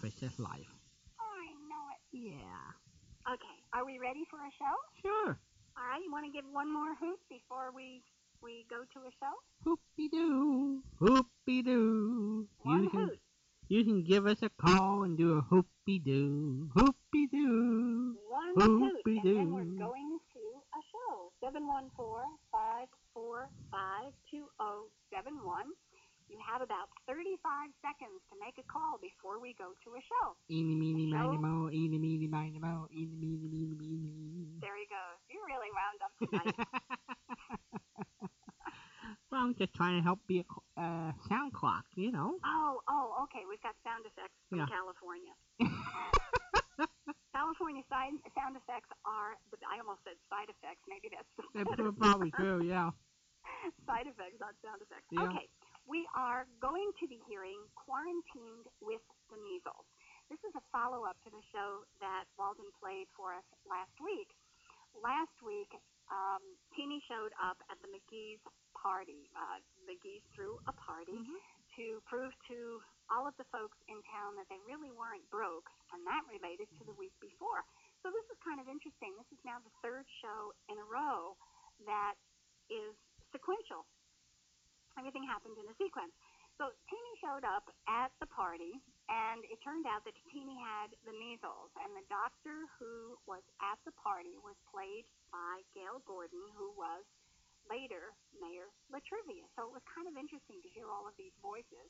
Trish's life. I know it. Yeah. Okay, are we ready for a show? Sure. All right, you want to give one more hoot before we we go to a show? Hoopy doo. Hoopy doo. One You can, hoot. you can give us a call and do a hoopy doo. Hoopy doo. One hoot, and then we're going to a show. 714-545-2071. You have about 35 seconds to make a call before we go to a show. Eeny, meeny, miny, mo. Eeny, meeny, miny, mo. Eeny, meeny, meeny, meeny. There he goes. You really wound up tonight. well, I'm just trying to help be a uh, sound clock, you know. oh, oh, okay. We've got sound effects from Yeah. California. California side, sound effects are, I almost said side effects. Maybe that's the That's probably true, yeah. side effects, not sound effects. Yeah. Okay, we are going to be hearing Quarantined with the Measles. This is a follow up to the show that Walden played for us last week. Last week, um, Teeny showed up at the McGee's party. Uh, McGee's threw a party to prove to all of the folks in town that they really weren't broke, and that related to the week before. So this is kind of interesting. This is now the third show in a row that is sequential. Everything happened in a sequence. So Teeny showed up at the party, and it turned out that Teeny had the measles, and the doctor who was at the party was played by Gale Gordon, who was later Mayor Latrivia. So it was kind of interesting to hear all of these voices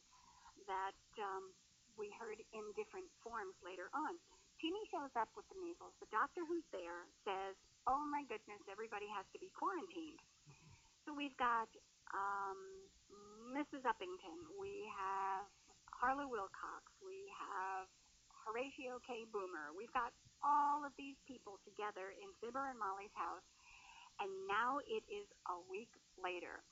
that um, we heard in different forms later on. Teeny shows up with the measles. The doctor who's there says, "Oh my goodness, everybody has to be quarantined." So we've got um, Mrs. Uppington, we have Harlow Wilcox, we have Horatio K. Boomer. We've got all of these people together in Fibber and Molly's house, and now it is a week later.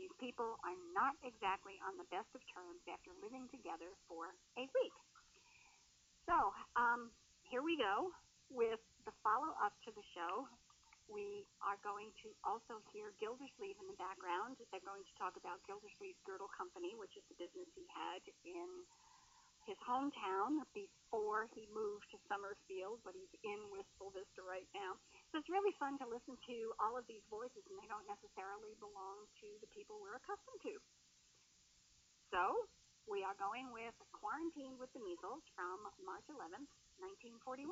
These people are not exactly on the best of terms after living together for a week. So, um, here we go with the follow up to the show. We are going to also hear Gildersleeve in the background. They're going to talk about Gildersleeve's Girdle Company, which is the business he had in his hometown before he moved to Summerfield, but he's in Wistful Vista right now. So it's really fun to listen to all of these voices, and they don't necessarily belong to the people we're accustomed to. So we are going with Quarantine with the Measles from March 11th, 1941.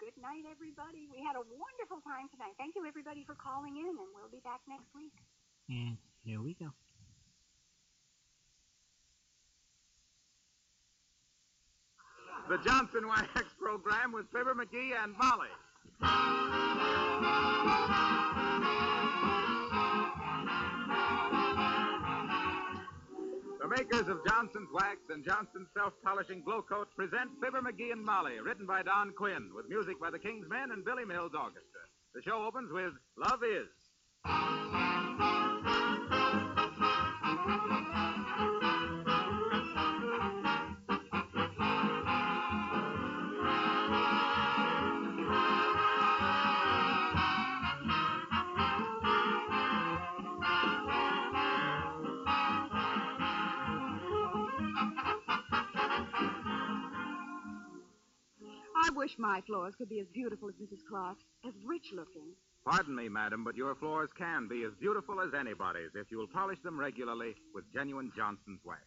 Good night, everybody. We had a wonderful time tonight. Thank you, everybody, for calling in, and we'll be back next week. And here we go. The Johnson Wax program with Fibber McGee and Molly. Makers of Johnson's Wax and Johnson's Self-Polishing Glo-Coat present Fibber McGee and Molly, written by Don Quinn, with music by the King's Men and Billy Mills Orchestra. The show opens with Love Is. I wish my floors could be as beautiful as Mrs. Clark's, as rich looking. Pardon me, madam, but your floors can be as beautiful as anybody's if you'll polish them regularly with genuine Johnson's wax.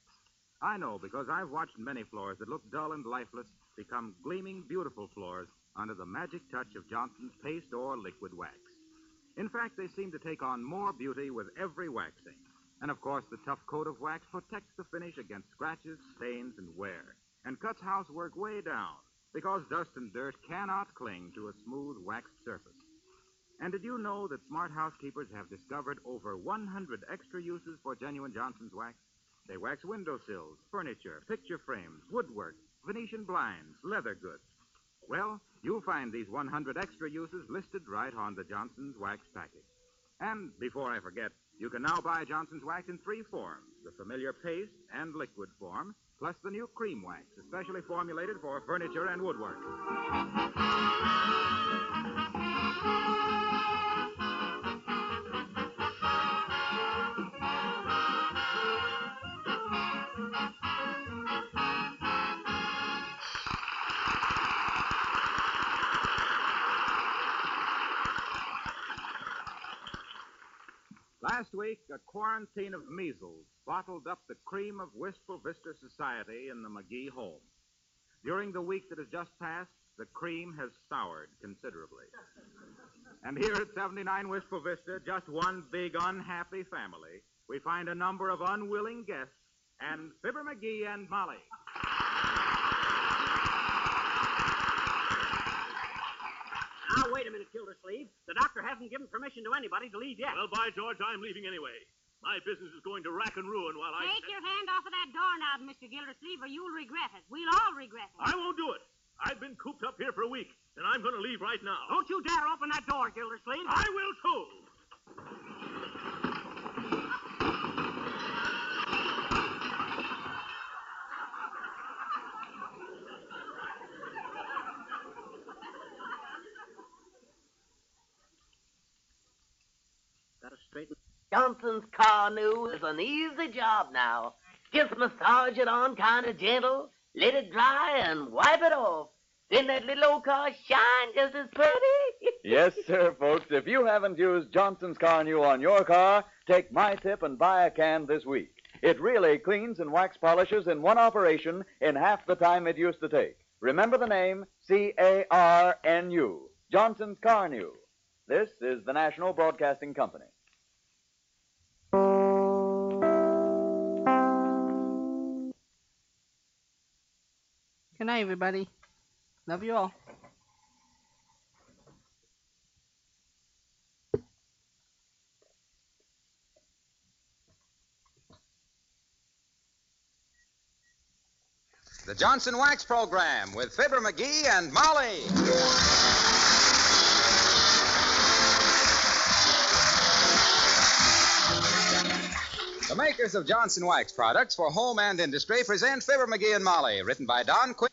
I know because I've watched many floors that look dull and lifeless become gleaming, beautiful floors under the magic touch of Johnson's paste or liquid wax. In fact, they seem to take on more beauty with every waxing. And of course, the tough coat of wax protects the finish against scratches, stains, and wear, and cuts housework way down because dust and dirt cannot cling to a smooth waxed surface. And did you know that smart housekeepers have discovered over 100 extra uses for genuine Johnson's wax? They wax windowsills, furniture, picture frames, woodwork, Venetian blinds, leather goods. Well, you'll find these 100 extra uses listed right on the Johnson's wax package. And before I forget, you can now buy Johnson's wax in three forms the familiar paste and liquid form, plus the new cream wax, especially formulated for furniture and woodwork. Last week, a quarantine of measles bottled up the cream of Wistful Vista society in the McGee home. During the week that has just passed, the cream has soured considerably. And here at 79 Wistful Vista, just one big unhappy family, we find a number of unwilling guests and Fibber McGee and Molly. Now, wait a minute, Gildersleeve. The doctor hasn't given permission to anybody to leave yet. Well, by George, I'm leaving anyway. My business is going to rack and ruin while I. Take your hand off of that doorknob, Mr. Gildersleeve, or you'll regret it. We'll all regret it. I won't do it. I've been cooped up here for a week, and I'm going to leave right now. Don't you dare open that door, Gildersleeve. I will too. Gotta straighten. Johnson's Carnu is an easy job now. Just massage it on kind of gentle, let it dry, and wipe it off. Then that little old car shine just as pretty. Yes, sir, folks. If you haven't used Johnson's Carnu on your car, take my tip and buy a can this week. It really cleans and wax polishes in one operation in half the time it used to take. Remember the name C A R N U. Johnson's Carnu. This is the National Broadcasting Company. Good night, everybody. Love you all. The Johnson Wax Program with Fibber McGee and Molly. The makers of Johnson Wax products for home and industry present Fibber McGee and Molly, written by Don Quinn.